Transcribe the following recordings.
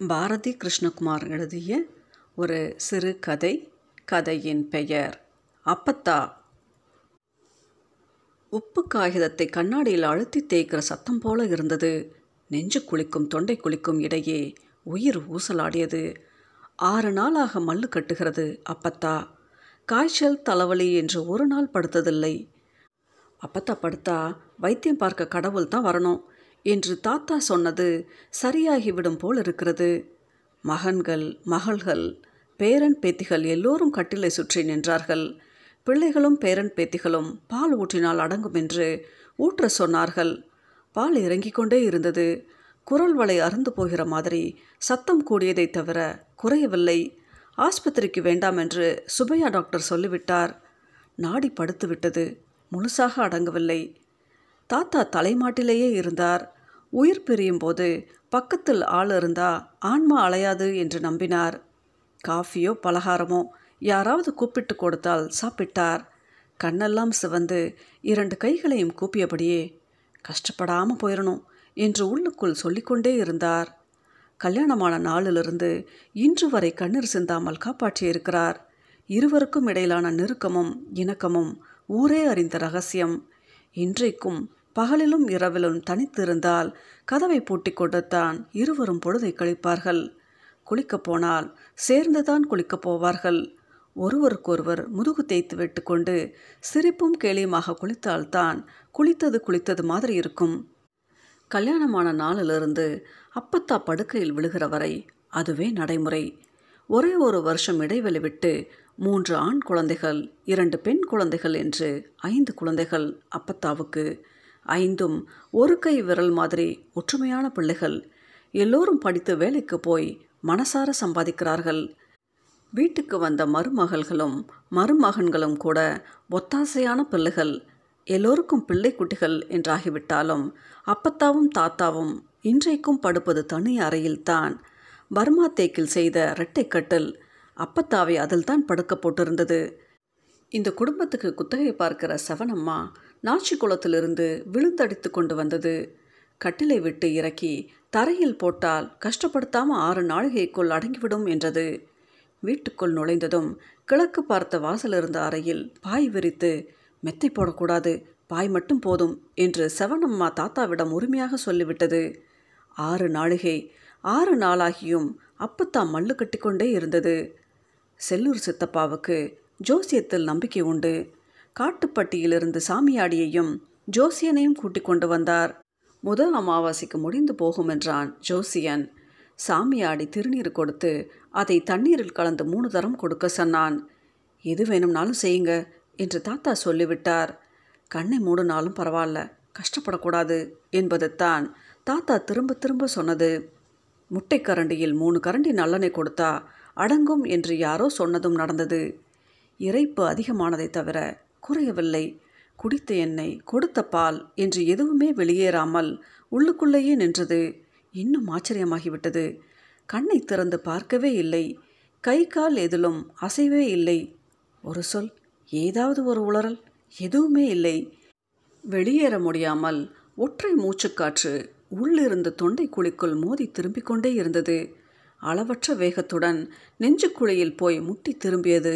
பாரதி கிருஷ்ணகுமார் எழுதிய ஒரு சிறு கதை கதையின் பெயர் அப்பத்தா. உப்பு காகிதத்தை கண்ணாடியில் அழுத்தி தேய்க்கிற சத்தம் போல இருந்தது. நெஞ்சு குளிக்கும் தொண்டை குளிக்கும் இடையே உயிர் ஊசலாடியது. ஆறு நாளாக மல்லு கட்டுகிறது அப்பத்தா. காய்ச்சல் தலைவலி என்று ஒரு நாள் படுத்ததில்லை. அப்பத்தா படுத்தா வைத்தியம் பார்க்க கடவுள் தான் வரணும். என்று தாத்தா சொன்னது சரியாகிவிடும் போல் இருக்கிறது மகன்கள் மகள்கள் பேரன் பேத்திகள் எல்லோரும் கட்டிலை சுற்றி நின்றார்கள். பிள்ளைகளும் பேரன் பேத்திகளும் பால் ஊற்றினால் அடங்கும் என்று ஊற்ற சொன்னார்கள். பால் இறங்கிக் கொண்டே இருந்தது. குரல் வலை அறுந்து போகிற மாதிரி சத்தம் கூடியதை தவிர குறையவில்லை. ஆஸ்பத்திரிக்கு வேண்டாம் என்று சுபையா டாக்டர் சொல்லிவிட்டார். நாடி படுத்து விட்டது முழுசாக அடங்கவில்லை. தாத்தா தலைமாட்டிலேயே இருந்தார். உயிர் பிரியும் போது பக்கத்தில் ஆள் இருந்தா ஆன்மா அலையாது என்று நம்பினார். காஃபியோ பலகாரமோ யாராவது கூப்பிட்டு கொடுத்தால் சாப்பிட்டார். கண்ணெல்லாம் சிவந்து இரண்டு கைகளையும் கூப்பியபடியே கஷ்டப்படாமல் போயிடணும் என்று உள்ளுக்குள் சொல்லிக்கொண்டே இருந்தார். கல்யாணமான நாளிலிருந்து இன்று வரை கண்ணீர் சிந்தாமல் காப்பாற்றியிருக்கிறார். இருவருக்கும் இடையிலான நெருக்கமும் இணக்கமும் ஊரே அறிந்த ரகசியம். இன்றைக்கும் பகலிலும் இரவிலும் தனித்திருந்தால் கதவை பூட்டி கொண்டுத்தான் இருவரும் பொழுதை கழிப்பார்கள். குளிக்கப் போனால் சேர்ந்துதான் குளிக்கப் போவார்கள். ஒருவருக்கொருவர் முதுகு தேய்த்து விட்டுக்கொண்டு சிரிப்பும் கேலியுமாக குளித்தால்தான் குளித்தது குளித்தது மாதிரி இருக்கும். கல்யாணமான நாளிலிருந்து அப்பத்தா படுக்கையில் விழுகிற வரை அதுவே நடைமுறை. ஒரே ஒரு வருஷம் இடைவெளி விட்டு மூன்று ஆண் குழந்தைகள் இரண்டு பெண் குழந்தைகள் என்று ஐந்து குழந்தைகள் அப்பத்தாவுக்கு. ஐந்தும் ஒரு கை விரல் மாதிரி ஒற்றுமையான பிள்ளைகள். எல்லோரும் படித்து வேலைக்கு போய் மனசார சம்பாதிக்கிறார்கள். வீட்டுக்கு வந்த மருமகள்களும் மருமகன்களும் கூட ஒத்தாசையான பிள்ளைகள். எல்லோருக்கும் பிள்ளை குட்டிகள் என்றாகிவிட்டாலும் அப்பத்தாவும் தாத்தாவும் இன்றைக்கும் படுப்பது தனி அறையில்தான் பர்மா தேக்கில் செய்த இரட்டைக்கட்டில் அப்பத்தாவை அதில்தான் படுக்க போட்டிருந்தது. இந்த குடும்பத்துக்கு குத்தகை பார்க்கிற சவனம்மா நாச்சி குளத்திலிருந்து விழுந்தடித்து கொண்டு வந்தது. கட்டிலை விட்டு இறக்கி தரையில் போட்டால் கஷ்டப்படுத்தாமல் ஆறு நாழிகைக்குள் அடங்கிவிடும் என்றது. வீட்டுக்குள் நுழைந்ததும் கிழக்கு பார்த்த வாசல் இருந்த அறையில் பாய் விரித்து மெத்தை போடக்கூடாது பாய் மட்டும் போதும் என்று செவனம்மா தாத்தாவிடம் உரிமையாக சொல்லிவிட்டது. ஆறு நாழிகை ஆறு நாளாகியும் அப்பத்தா மல்லு கட்டிக்கொண்டே இருந்தது. செல்லூர் சித்தப்பாவுக்கு ஜோசியத்தில் நம்பிக்கை உண்டு. காட்டுப்பட்டியிலிருந்து சாமியாடியையும் ஜோசியனையும் கூட்டிக் கொண்டு வந்தார். முதல் அமாவாசைக்கு முடிந்து போகும் என்றான் ஜோசியன். சாமியாடி திருநீர் கொடுத்து அதை தண்ணீரில் கலந்து மூணு தரம் கொடுக்க சொன்னான். எது வேணும்னாலும் செய்யுங்க என்று தாத்தா சொல்லிவிட்டார். கண்ணை மூடினாலும் பரவாயில்ல கஷ்டப்படக்கூடாது என்பதுத்தான் தாத்தா திரும்ப திரும்ப சொன்னது. முட்டை கரண்டியில் மூணு கரண்டி நல்லெண்ணெய் கொடுத்தா அடங்கும் என்று யாரோ சொன்னதும் நடந்தது. இறைப்பு அதிகமானதை தவிர குறையவில்லை. குடித்த எண்ணெய் கொடுத்த பால் என்று எதுவுமே வெளியேறாமல் உள்ளுக்குள்ளேயே நின்றது. இன்னும் ஆச்சரியமாகிவிட்டது. கண்ணை திறந்து பார்க்கவே இல்லை. கை கால் எதிலும் அசைவே இல்லை. ஒரு சொல் ஏதாவது ஒரு உளறல் எதுவுமே இல்லை. வெளியேற முடியாமல் ஒற்றை மூச்சுக்காற்று உள்ளிருந்து தொண்டை குழிக்குள் மோதி திரும்பிக் கொண்டே இருந்தது. அளவற்ற வேகத்துடன் நெஞ்சுக்குழியில் போய் முட்டி திரும்பியது.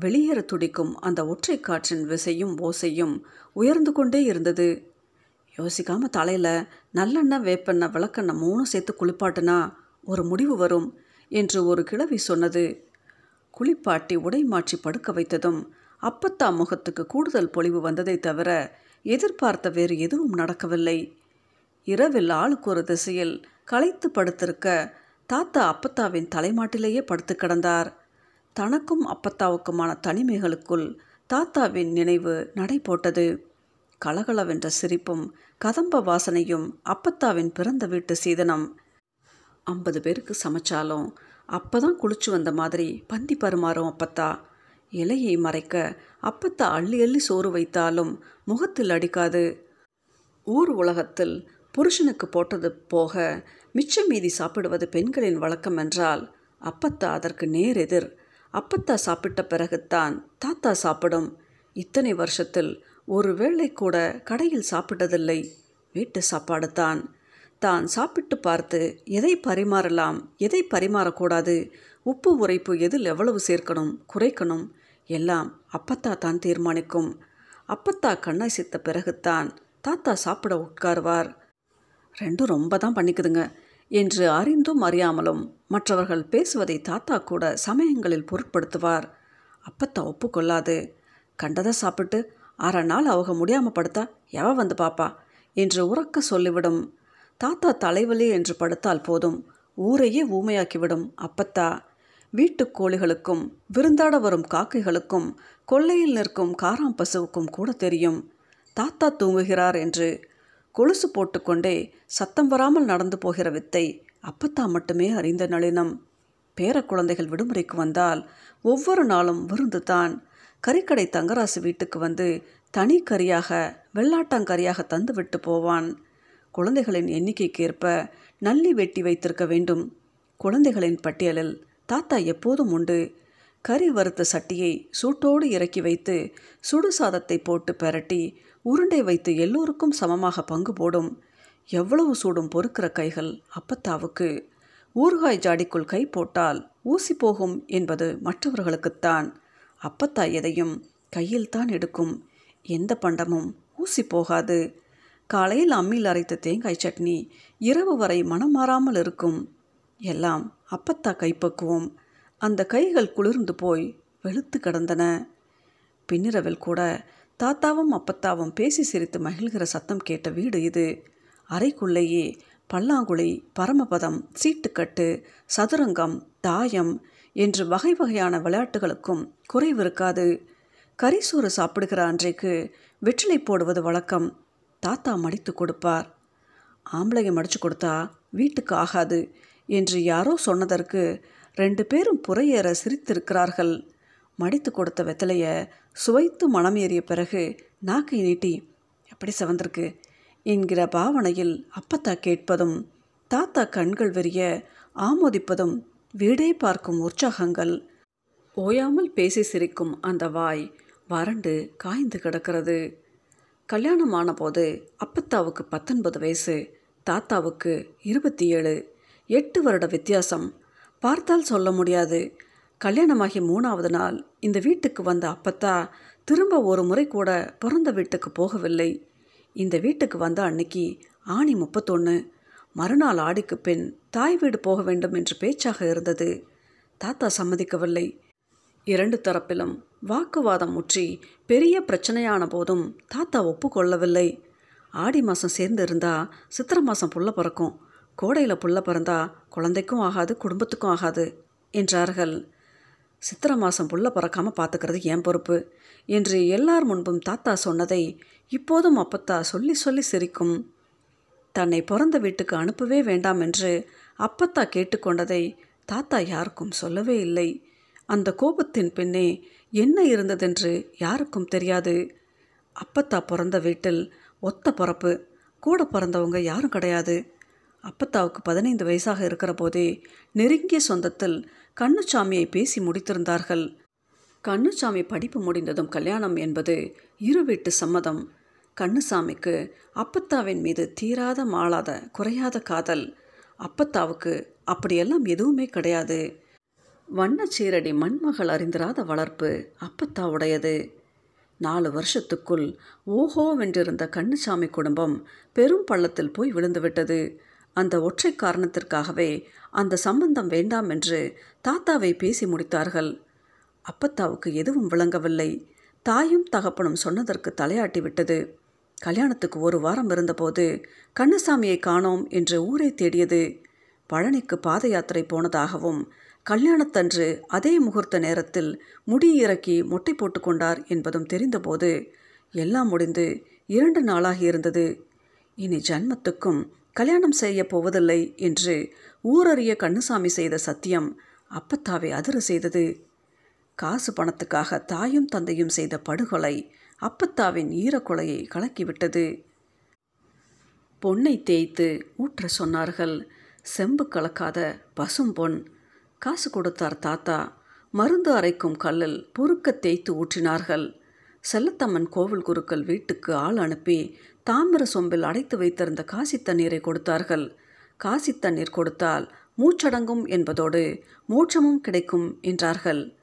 வெளியேற துடிக்கும் அந்த ஒற்றை காற்றின் விசையும் ஓசையும் உயர்ந்து கொண்டே இருந்தது. யோசிக்காம தலையில் நல்லெண்ணெய் வேப்பெண்ணெய் விளக்கெண்ணெய் மூணும் சேர்த்து குளிப்பாட்டுனா ஒரு முடிவு வரும் என்று ஒரு கிழவி சொன்னது. குளிப்பாட்டி உடை மாற்றி படுக்க வைத்ததும் அப்பத்தா முகத்துக்கு கூடுதல் பொலிவு வந்ததை தவிர எதிர்பார்த்த வேறு எதுவும் நடக்கவில்லை. இரவில் ஆளுக்கு ஒரு திசையில் களைத்து படுத்திருக்க தாத்தா அப்பத்தாவின் தலைமாட்டிலேயே படுத்து கிடந்தார். தனக்கும் அப்பத்தாவுக்குமான தனிமைகளுக்குள் தாத்தாவின் நினைவு நடை போட்டது கலகலவென்ற சிரிப்பும் கதம்ப வாசனையும் அப்பத்தாவின் பிறந்த வீட்டு சீதனம். ஐம்பது பேருக்கு சமைச்சாலும் அப்பதான் குளிச்சு வந்த மாதிரி பந்தி பருமாறும் அப்பத்தா. இலையை மறைக்க அப்பத்தா அள்ளி அள்ளி சோறு வைத்தாலும் முகத்தில் அடிக்காது. ஊர் உலகத்தில் புருஷனுக்கு போட்டது போக மிச்சம் மீதி சாப்பிடுவது பெண்களின் வழக்கம் என்றால் அப்பத்தா அதற்கு நேர் எதிர் அப்பத்தா சாப்பிட்ட பிறகுத்தான் தாத்தா சாப்பிடும். இத்தனை வருஷத்தில் ஒரு வேளை கூட கடையில் சாப்பிட்டதில்லை. வீட்டு சாப்பாடு தான் தான் சாப்பிட்டு பார்த்து எதை பரிமாறலாம் எதை பரிமாறக்கூடாது உப்பு உரைப்பு எதில் எவ்வளவு சேர்க்கணும் குறைக்கணும் எல்லாம் அப்பத்தா தான் தீர்மானிக்கும். அப்பத்தா கண்ணாசித்த பிறகுத்தான் தாத்தா சாப்பிட உட்காருவார். ரெண்டும் ரொம்ப தான் பண்ணிக்குதுங்க. என்று அறிந்தும் அறியாமலும் மற்றவர்கள் பேசுவதை தாத்தா கூட சமயங்களில் பொருட்படுத்துவார். அப்பத்தா ஒப்புக்கொள்ளாது. கண்டதை சாப்பிட்டு அரை நாள் அவங்க முடியாமல் படுத்தா எவ வந்து பாப்பா? என்று உறக்க சொல்லிவிடும். தாத்தா தலைவலி என்று படுத்தால் போதும். ஊரையே ஊமையாக்கிவிடும் அப்பத்தா. வீட்டுக் கோழிகளுக்கும் விருந்தாட வரும் காக்கைகளுக்கும் கொள்ளையில் நிற்கும் காராம் பசுவுக்கும் கூட தெரியும். தாத்தா தூங்குகிறார் என்று கொலுசு போட்டுக்கொண்டே சத்தம் வராமல் நடந்து போகிற வித்தை அப்பத்தா மட்டுமே அறிந்த நளினம். பேர குழந்தைகள் விடுமுறைக்கு வந்தால் ஒவ்வொரு நாளும் விருந்து தான் கறிக்கடை தங்கராசு வீட்டுக்கு வந்து தனி கறியாக வெள்ளாட்டாங்கறியாக தந்து விட்டு போவான். குழந்தைகளின் எண்ணிக்கைக்கேற்ப நல்லி வெட்டி வைத்திருக்க வேண்டும். குழந்தைகளின் பட்டியலில் தாத்தா எப்போதும் உண்டு. கறி வறுத்த சட்டியை சூட்டோடு இறக்கி வைத்து சுடு சாதத்தை போட்டு பெரட்டி உருண்டை வைத்து எல்லோருக்கும் சமமாக பங்கு போடும். எவ்வளவு சூடும் பொறுக்கிற கைகள் அப்பத்தாவுக்கு. ஊறுகாய் ஜாடிக்குள் கை போட்டால் ஊசி போகும் என்பது மற்றவர்களுக்குத்தான். அப்பத்தா எதையும் கையில் தான் எடுக்கும். எந்த பண்டமும் ஊசி போகாது. காலையில் அம்மியில் அரைத்த தேங்காய் சட்னி இரவு வரை மனம் மாறாமல் இருக்கும். எல்லாம் அப்பத்தா கைப்பக்குவோம் அந்த கைகள் குளிர்ந்து போய் வெளுத்து கிடந்தன. பின்னிரவில் கூட தாத்தாவும் அப்பத்தாவும் பேசி சிரித்து மகிழ்கிற சத்தம் கேட்ட வீடு இது. அறைக்குள்ளேயே பல்லாங்குழி பரமபதம் சீட்டுக்கட்டு சதுரங்கம் தாயம் என்று வகை வகையான விளையாட்டுகளுக்கும் குறைவிருக்காது. கரிசோறு சாப்பிடுகிற அன்றைக்கு வெற்றிலை போடுவது வழக்கம். தாத்தா மடித்து கொடுப்பார். ஆம்பளையை மடித்து கொடுத்தா வீட்டுக்கு ஆகாது என்று யாரோ சொன்னதற்கு ரெண்டு பேரும் புறையேற சிரித்திருக்கிறார்கள். மடித்து கொடுத்த வெத்தலையை சுவைத்து மனம் ஏறிய பிறகு நாக்கை நீட்டி எப்படி செவந்திருக்கு? என்கிற பாவனையில் அப்பத்தா கேட்பதும் தாத்தா கண்கள் வெறிய ஆமோதிப்பதும் வீடே பார்க்கும் உற்சாகங்கள். ஓயாமல் பேசி சிரிக்கும் அந்த வாய் வறண்டு காய்ந்து கிடக்கிறது. கல்யாணமான போது அப்பத்தாவுக்கு பத்தொன்பது வயசு தாத்தாவுக்கு இருபத்தி ஏழு. எட்டு வருட வித்தியாசம். பார்த்தால் சொல்ல முடியாது. கல்யாணமாகி மூணாவது நாள் இந்த வீட்டுக்கு வந்த அப்பத்தா திரும்ப ஒரு முறை கூட பிறந்த வீட்டுக்கு போகவில்லை. இந்த வீட்டுக்கு வந்த அன்னைக்கு ஆணி முப்பத்தொன்று மறுநாள் ஆடிக்கு பின் தாய் வீடு போக வேண்டும் என்று பேச்சாக இருந்தது. தாத்தா சம்மதிக்கவில்லை. இரண்டு தரப்பிலும் வாக்குவாதம் முற்றி பெரிய பிரச்சனையான போதும் தாத்தா ஒப்புக்கொள்ளவில்லை. ஆடி மாதம் சேர்ந்து இருந்தா சித்திரை மாதம் புள்ள பிறக்கும். கோடையில் புள்ள பிறந்தா குழந்தைக்கும் ஆகாது குடும்பத்துக்கும் ஆகாது என்றார்கள். சித்திரை மாதம் புள்ள பறக்காமல் பார்த்துக்கிறது என் பொறுப்பு. என்று எல்லார் முன்பும் தாத்தா சொன்னதை இப்போதும் அப்பத்தா சொல்லி சொல்லி சிரிக்கும். தன்னை பிறந்த வீட்டுக்கு அனுப்பவே வேண்டாம் என்று அப்பத்தா கேட்டுக்கொண்டதை தாத்தா யாருக்கும் சொல்லவே இல்லை. அந்த கோபத்தின் பின்னே என்ன இருந்ததென்று யாருக்கும் தெரியாது. அப்பத்தா பிறந்த வீட்டில் ஒத்த பிறப்பு கூட பிறந்தவங்க யாரும் கிடையாது. அப்பத்தாவுக்கு பதினைந்து வயசாக இருக்கிற போதே நெருங்கிய சொந்தத்தில் கண்ணுச்சாமியை பேசி முடித்திருந்தார்கள். கண்ணுச்சாமி படிப்பு முடிந்ததும் கல்யாணம் என்பது இரு வீட்டு சம்மதம். கண்ணுசாமிக்கு அப்பத்தாவின் மீது தீராத மாளாத குறையாத காதல். அப்பத்தாவுக்கு அப்படியெல்லாம் எதுவுமே கிடையாது. வண்ணச்சீரடி மண்மகள் அறிந்திராத வளர்ப்பு அப்பத்தாவுடையது. நாலு வருஷத்துக்குள் ஓஹோவென்றிருந்த கண்ணுசாமி குடும்பம் பெரும் பள்ளத்தில் போய் விழுந்துவிட்டது. அந்த ஒற்றை காரணத்திற்காகவே அந்த சம்பந்தம் வேண்டாம் என்று தாத்தாவை பேசி முடித்தார்கள். அப்பத்தாவுக்கு எதுவும் விளங்கவில்லை. தாயும் தகப்பனும் சொன்னதற்கு தலையாட்டி விட்டது. கல்யாணத்துக்கு ஒரு வாரம் இருந்தபோது கண்ணசாமியை காணோம் என்று ஊரை தேடியது. பழனிக்கு பாத யாத்திரை போனதாகவும் கல்யாணத்தன்று அதே முகூர்த்த நேரத்தில் முடி இறக்கி மொட்டை போட்டுக்கொண்டார் என்பதும் தெரிந்தபோது எல்லாம் முடிந்து இரண்டு நாளாகி இருந்தது. இனி ஜன்மத்துக்கும் கல்யாணம் செய்ய போவதில்லை என்று ஊரறிய கண்ணுசாமி செய்த சத்தியம் அப்பத்தாவை அதிர செய்தது. காசு பணத்துக்காக தாயும் தந்தையும் செய்த படுகொலை அப்பத்தாவின் ஈரக்கொலையை கலக்கிவிட்டது. பொன்னை தேய்த்து ஊற்ற சொன்னார்கள். செம்பு கலக்காத பசும் பொன். காசு கொடுத்தார் தாத்தா. மருந்து அரைக்கும் கல்லில் பொறுக்க தேய்த்து ஊற்றினார்கள். செல்லத்தம்மன் கோவில் குருக்கள் வீட்டுக்கு ஆள் அனுப்பி தாமிர சொம்பில் அடைத்து வைத்திருந்த காசி தண்ணீரை கொடுத்தார்கள். காசி தண்ணீர் கொடுத்தால் மூச்சடங்கும் என்பதோடு மோட்சமும் கிடைக்கும் என்றார்கள்.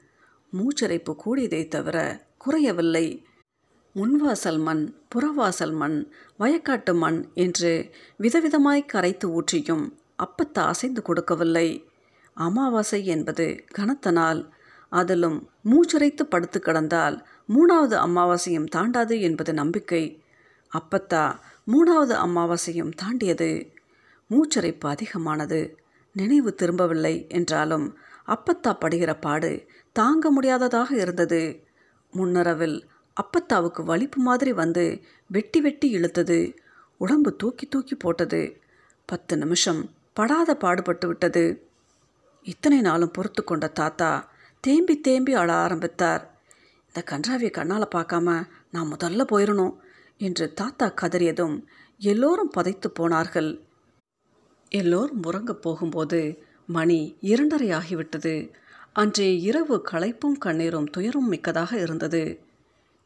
மூச்சரைப்பு கூடியதை தவிர குறையவில்லை. முன்வாசல் மண் புறவாசல் மண் வயக்காட்டு மண் என்று விதவிதமாய் கரைத்து ஊற்றியும் அப்பத்தா அசைந்து கொடுக்கவில்லை. அமாவாசை என்பது கனத்த நாள். அதிலும் மூச்சுரைத்து படுத்து கிடந்தால் மூணாவது அமாவாசையும் தாண்டாது என்பது நம்பிக்கை. அப்பத்தா மூணாவது அமாவாசையும் தாண்டியது. மூச்சரைப்பு அதிகமானது. நினைவு திரும்பவில்லை என்றாலும் அப்பத்தா படுகிற பாடு தாங்க முடியாததாக இருந்தது. முன்னரவில் அப்பத்தாவுக்கு வலிப்பு மாதிரி வந்து வெட்டி வெட்டி இழுத்தது. உடம்பு தூக்கி தூக்கி போட்டது. பத்து நிமிஷம் படாத பாடுபட்டு விட்டது. இத்தனை நாளும் பொறுத்து கொண்ட தாத்தா தேம்பி தேம்பி அழ ஆரம்பித்தார். இந்த கன்றாவியை கண்ணால் பார்க்காம நான் முதல்ல போயிடணும் என்று தாத்தா கதறியதும் எல்லோரும் பதைத்து போனார்கள். எல்லோரும் உறங்க போகும்போது மணி இரண்டரை ஆகிவிட்டது அன்றைய இரவு களைப்பும் கண்ணீரும் துயரும் மிக்கதாக இருந்தது.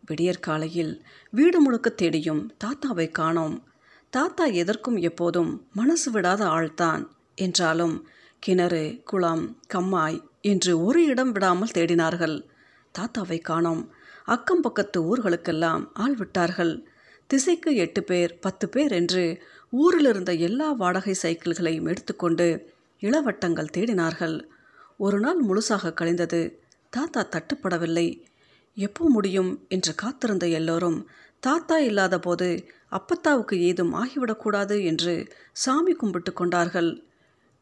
விடியற்காலையில் வீடு முழுக்க தேடியும் தாத்தாவை காணோம். தாத்தா எதற்கும் எப்போதும் மனசு விடாத ஆள்தான் என்றாலும் கிணறு குளம் கம்மாய் என்று ஒரு இடம் விடாமல் தேடினார்கள். தாத்தாவை காணோம். அக்கம் பக்கத்து ஊர்களுக்கெல்லாம் ஆள் விட்டார்கள். திசைக்கு எட்டு பேர் பத்து பேர் என்று ஊரில் இருந்த எல்லா வாடகை சைக்கிள்களையும் எடுத்துக்கொண்டு இளவட்டங்கள் தேடினார்கள். ஒரு நாள் முழுசாக கழிந்தது. தாத்தா தட்டுப்படவில்லை. எப்போ முடியும்? என்று காத்திருந்த எல்லோரும் தாத்தா இல்லாத போது அப்பத்தாவுக்கு ஏதும் ஆகிவிடக்கூடாது என்று சாமி கும்பிட்டு கொண்டார்கள்.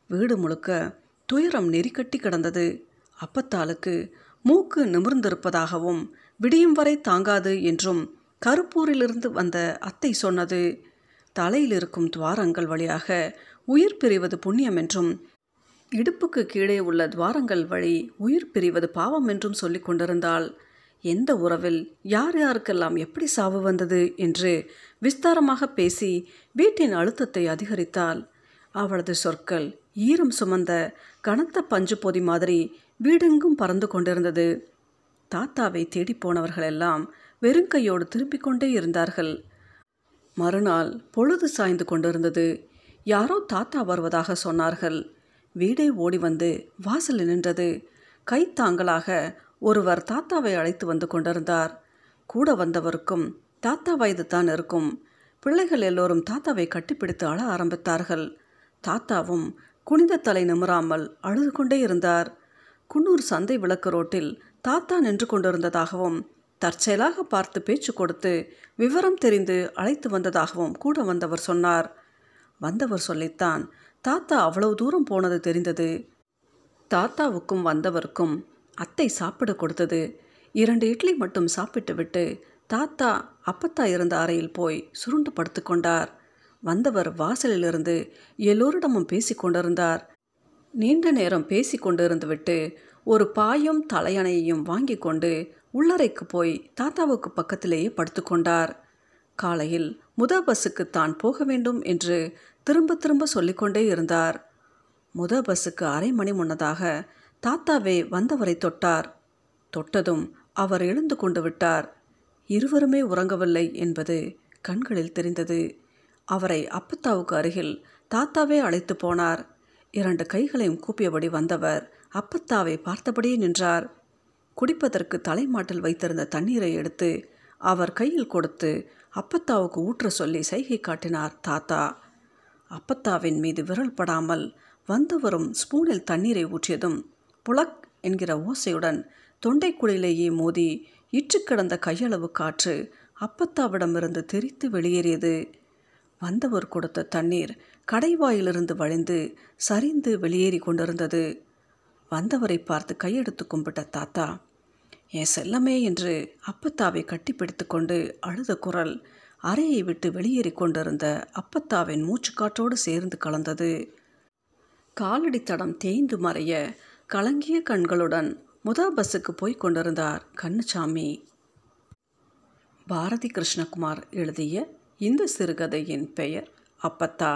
வீடு முழுக்க துயரம் நெறிக்கட்டி கிடந்தது. அப்பத்தாளுக்கு மூக்கு நிமிர்ந்திருப்பதாகவும் விடியும் வரை தாங்காது என்றும் கருப்பூரிலிருந்து வந்த அத்தை சொன்னது தலையில் இருக்கும் துவாரங்கள் வழியாக உயிர் பிரிவது புண்ணியம் என்றும் இடுப்புக்கு கீழே உள்ள துவாரங்கள் வழி உயிர் பிரிவது பாவம் என்றும் சொல்லிக் கொண்டிருந்தால் எந்த உறவில் யார் யாருக்கெல்லாம் எப்படி சாவு வந்தது என்று விஸ்தாரமாக பேசி வீட்டின் அழுத்தத்தை அதிகரித்தால் அவளது சொற்கள் ஈரம் சுமந்த கனத்த பஞ்சு பொதி மாதிரி வீடெங்கும் பறந்து கொண்டிருந்தது. தாத்தாவை தேடிப்போனவர்கள் போனவர்களெல்லாம் வெறுங்கையோடு திரும்பிக் கொண்டே இருந்தார்கள். மறுநாள் பொழுது சாய்ந்து கொண்டிருந்தது. யாரோ தாத்தா வருவதாக சொன்னார்கள். வீடே ஓடி வந்து வாசலில் நின்றது. கைத்தாங்களாக ஒருவர் தாத்தாவை அழைத்து வந்து கொண்டிருந்தார். கூட வந்தவருக்கும் தாத்தா வயது தான் இருக்கும். பிள்ளைகள் எல்லோரும் தாத்தாவை கட்டிப்பிடித்து அழ ஆரம்பித்தார்கள். தாத்தாவும் குனிந்த தலை நிமிராமல் அழுது கொண்டே இருந்தார். குன்னூர் சந்தை விளக்கு ரோட்டில் தாத்தா நின்று கொண்டிருந்ததாகவும் தற்செயலாக பார்த்து பேச்சு கொடுத்து விவரம் தெரிந்து அழைத்து வந்ததாகவும் கூட வந்தவர் சொன்னார். வந்தவர் சொல்லித்தான் தாத்தா அவ்வளவு தூரம் போனது தெரிந்தது. தாத்தாவுக்கும் வந்தவருக்கும் அத்தை சாப்பிட கொடுத்தது. இரண்டு இட்லி மட்டும் சாப்பிட்டு விட்டு தாத்தா அப்பத்தா இருந்த அறையில் போய் சுருண்டு படுத்துக்கொண்டார் வந்தவர் வாசலிலிருந்து எல்லோரிடமும் பேசி கொண்டிருந்தார். நீண்ட நேரம் பேசி கொண்டிருந்து விட்டு ஒரு பாயும் தலையணையையும் வாங்கி கொண்டு உள்ளறைக்கு போய் தாத்தாவுக்கு பக்கத்திலேயே படுத்துக்கொண்டார். காலையில் முத பஸ்ஸுக்கு தான் போக வேண்டும் என்று திரும்ப திரும்ப சொல்லிக்கொண்டே இருந்தார். முத பஸ்ஸுக்கு அரை மணி முன்னதாக தாத்தாவே வந்தவரை தொட்டார். தொட்டதும் அவர் எழுந்து கொண்டு விட்டார். இருவருமே உறங்கவில்லை என்பது கண்களில் தெரிந்தது. அவரை அப்பத்தாவுக்கு அருகில் தாத்தாவே அழைத்து போனார். இரண்டு கைகளையும் கூப்பியபடி வந்தவர் அப்பத்தாவை பார்த்தபடியே நின்றார். குடிப்பதற்கு தலைமாட்டில் வைத்திருந்த தண்ணீரை எடுத்து அவர் கையில் கொடுத்து அப்பத்தாவுக்கு ஊற்ற சொல்லி சைகை காட்டினார் தாத்தா. அப்பத்தாவின் மீது விரல் படாமல் வந்து வரும் ஸ்பூனில் தண்ணீரை ஊற்றியதும் புலக் என்கிற ஓசையுடன் தொண்டைக்குழிலேயே மோதி இற்று கிடந்த கையளவு காற்று அப்பத்தாவிடமிருந்து தெரித்து வெளியேறியது. வந்தவர் கொடுத்த தண்ணீர் கடைவாயிலிருந்து வழிந்து சரிந்து வெளியேறி கொண்டிருந்தது. வந்தவரை பார்த்து கையெடுத்து கும்பிட்ட தாத்தா என் செல்லமே என்று அப்பத்தாவை கட்டிப்பிடித்து கொண்டு அழுத குரல் அறையை விட்டு வெளியேறி கொண்டிருந்த அப்பத்தாவின் மூச்சுக்காற்றோடு சேர்ந்து கலந்தது. காலடி தடம் தேய்ந்து மறைய கலங்கிய கண்களுடன் முதா பஸ்ஸுக்கு போய் கொண்டிருந்தார் கண்ணுசாமி பாரதி கிருஷ்ணகுமார் எழுதிய இந்த சிறுகதையின் பெயர் அப்பத்தா.